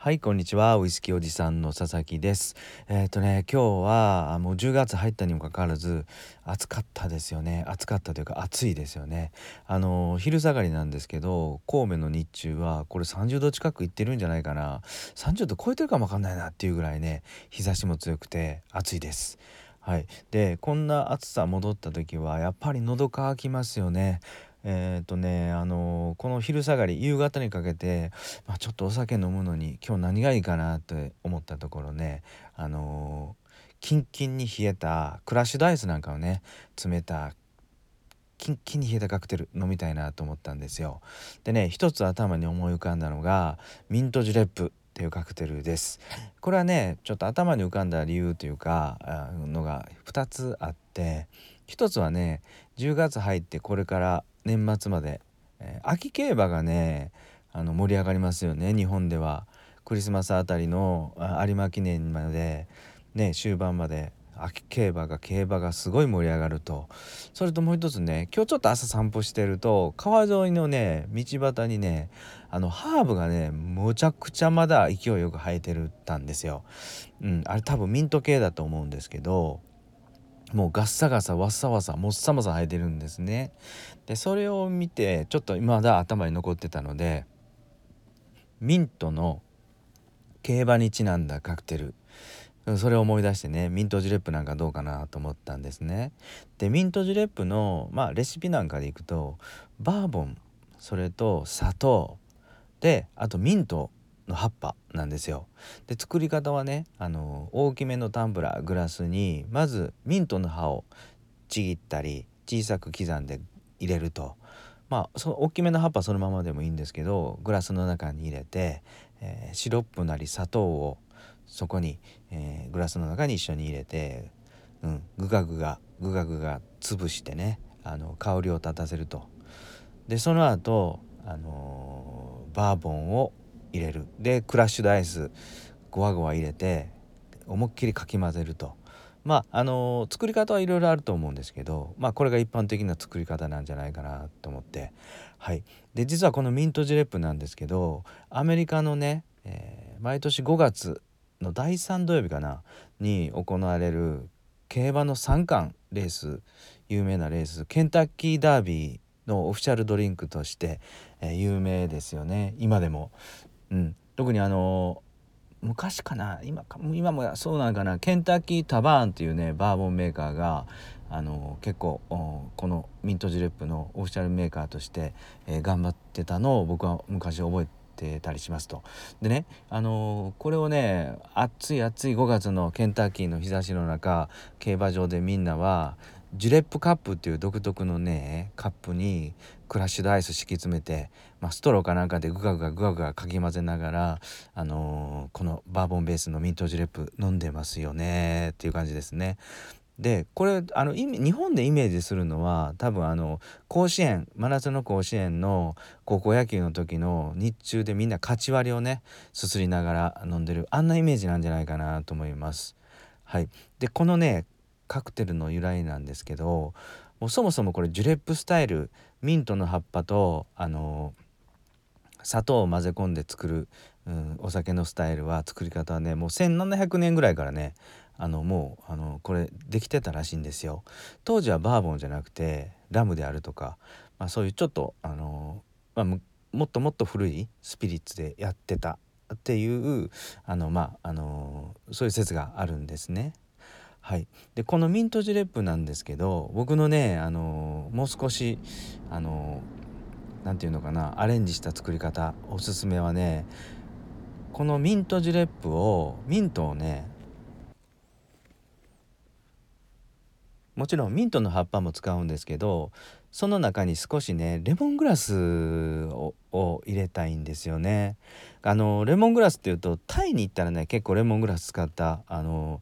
はいこんにちは。ウイスキーおじさんの佐々木です。えっ、ー、とね今日はもう10月入ったにもかかわらず暑かったですよね。暑かったというか暑いですよね。あの昼下がりなんですけど神戸の日中はこれ30度近くいってるんじゃないかな。30度超えてるかもわかんないなっていうぐらいね日差しも強くて暑いです。はい、でこんな暑さ戻った時はやっぱり喉乾きますよね。えっ、とねあのこの昼下がり夕方にかけて、まあ、ちょっとお酒飲むのに今日何がいいかなって思ったところねあのキンキンに冷えたクラッシュダイスなんかをね冷たキンキンに冷えたカクテル飲みたいなと思ったんですよ。でね一つ頭に思い浮かんだのがミントジュレップっていうカクテルです。これはねちょっと頭に浮かんだ理由というかのが2つあって1つはね10月入ってこれから年末まで、えー、秋競馬がねあの盛り上がりますよね日本では。クリスマスあたりの有馬記念までね終盤まで秋競馬が競馬がすごい盛り上がると。それともう一つね今日ちょっと朝散歩してると川沿いのね道端にねあのハーブがねむちゃくちゃまだ勢いよく生えてるたんですよ。うん、あれ多分ミント系だと思うんですけどもうガッサガサワッサワサもっさもさ生えてるんですね。でそれを見てちょっとまだ頭に残ってたのでミントの競馬にちなんだカクテルそれを思い出してねミントジュレップなんかどうかなと思ったんですね。でミントジュレップの、まあ、レシピなんかでいくとバーボンそれと砂糖であとミントの葉っぱなんですよ。で作り方はねあの大きめのタンブラーグラスにまずミントの葉をちぎったり小さく刻んで入れるとまあその大きめの葉っぱそのままでもいいんですけどグラスの中に入れて、えー、シロップなり砂糖をそこに、えー、グラスの中に一緒に入れて、うん、グガグガグガグガ潰してねあの香りを立たせると。でその後あのー、バーボンを入れる。でクラッシュドアイスゴワゴワ入れて思いっきりかき混ぜると。まああのー、作り方はいろいろあると思うんですけどまあこれが一般的な作り方なんじゃないかなと思って。はい。で実はこのミントジレップなんですけどアメリカのね、えー、毎年5月の第3土曜日かなに行われる競馬の三冠レース有名なレースケンタッキーダービーのオフィシャルドリンクとして、えー、有名ですよね。今でも。うん、特にあの昔かな。今今もそうなんかな。ケンタッキータバーンっていうねバーボンメーカーがあの結構このミントジュレップのオフィシャルメーカーとして、えー、頑張ってたのを僕は昔覚えてたりしますと。でねあのこれをね暑い暑い5月のケンタッキーの日差しの中競馬場でみんなはジュレップカップっていう独特のねカップにクラッシュドアイス敷き詰めて、まあ、ストローかなんかでグガグガグガグガかき混ぜながら、あのー、このバーボンベースのミントジュレップ飲んでますよねっていう感じですね。でこれあの日本でイメージするのは多分あの甲子園真夏の甲子園の高校野球の時の日中でみんな勝ち割りをねすすりながら飲んでるあんなイメージなんじゃないかなと思います。はい、でこのねカクテルの由来なんですけどもうそもそもこれジュレップスタイルミントの葉っぱとあの砂糖を混ぜ込んで作る、うん、お酒のスタイルは作り方はねもう1700年ぐらいからねあのもうあのこれできてたらしいんですよ。当時はバーボンじゃなくてラムであるとか、まあ、そういうちょっとあの、まあ、もっともっと古いスピリッツでやってたっていうあのまああのそういう説があるんですね。はい、でこのミントジュレップなんですけど僕のねあのもう少しあの何て言うのかなアレンジした作り方おすすめはねこのミントジュレップをミントをねもちろんミントの葉っぱも使うんですけどその中に少しねレモングラスを入れたいんですよね。あのレモングラスっていうとタイに行ったらね結構レモングラス使ったあの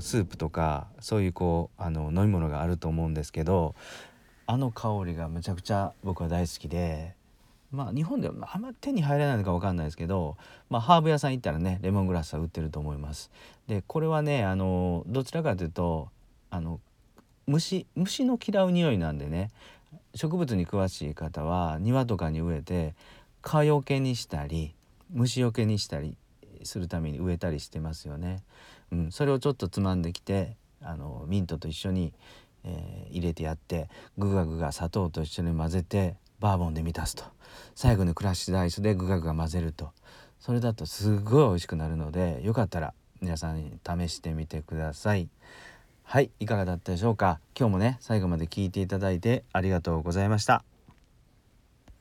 スープとかそういうこうあの飲み物があると思うんですけどあの香りがむちゃくちゃ僕は大好きでまあ日本ではあんま手に入らないのか分かんないですけど、まあ、ハーブ屋さん行ったらねレモングラスは売ってると思います。でこれはねあのどちらかというとあの虫虫の嫌う匂いなんでね植物に詳しい方は庭とかに植えて蚊よけにしたり虫よけにしたりするために植えたりしてますよね。うん、それをちょっとつまんできてあのミントと一緒に、えー、入れてやってグガグガ砂糖と一緒に混ぜてバーボンで満たすと最後にクラッシュアイスでグガグガ混ぜるとそれだとすごい美味しくなるのでよかったら皆さん試してみてください。はいいかがだったでしょうか？今日もね最後まで聞いていただいてありがとうございました。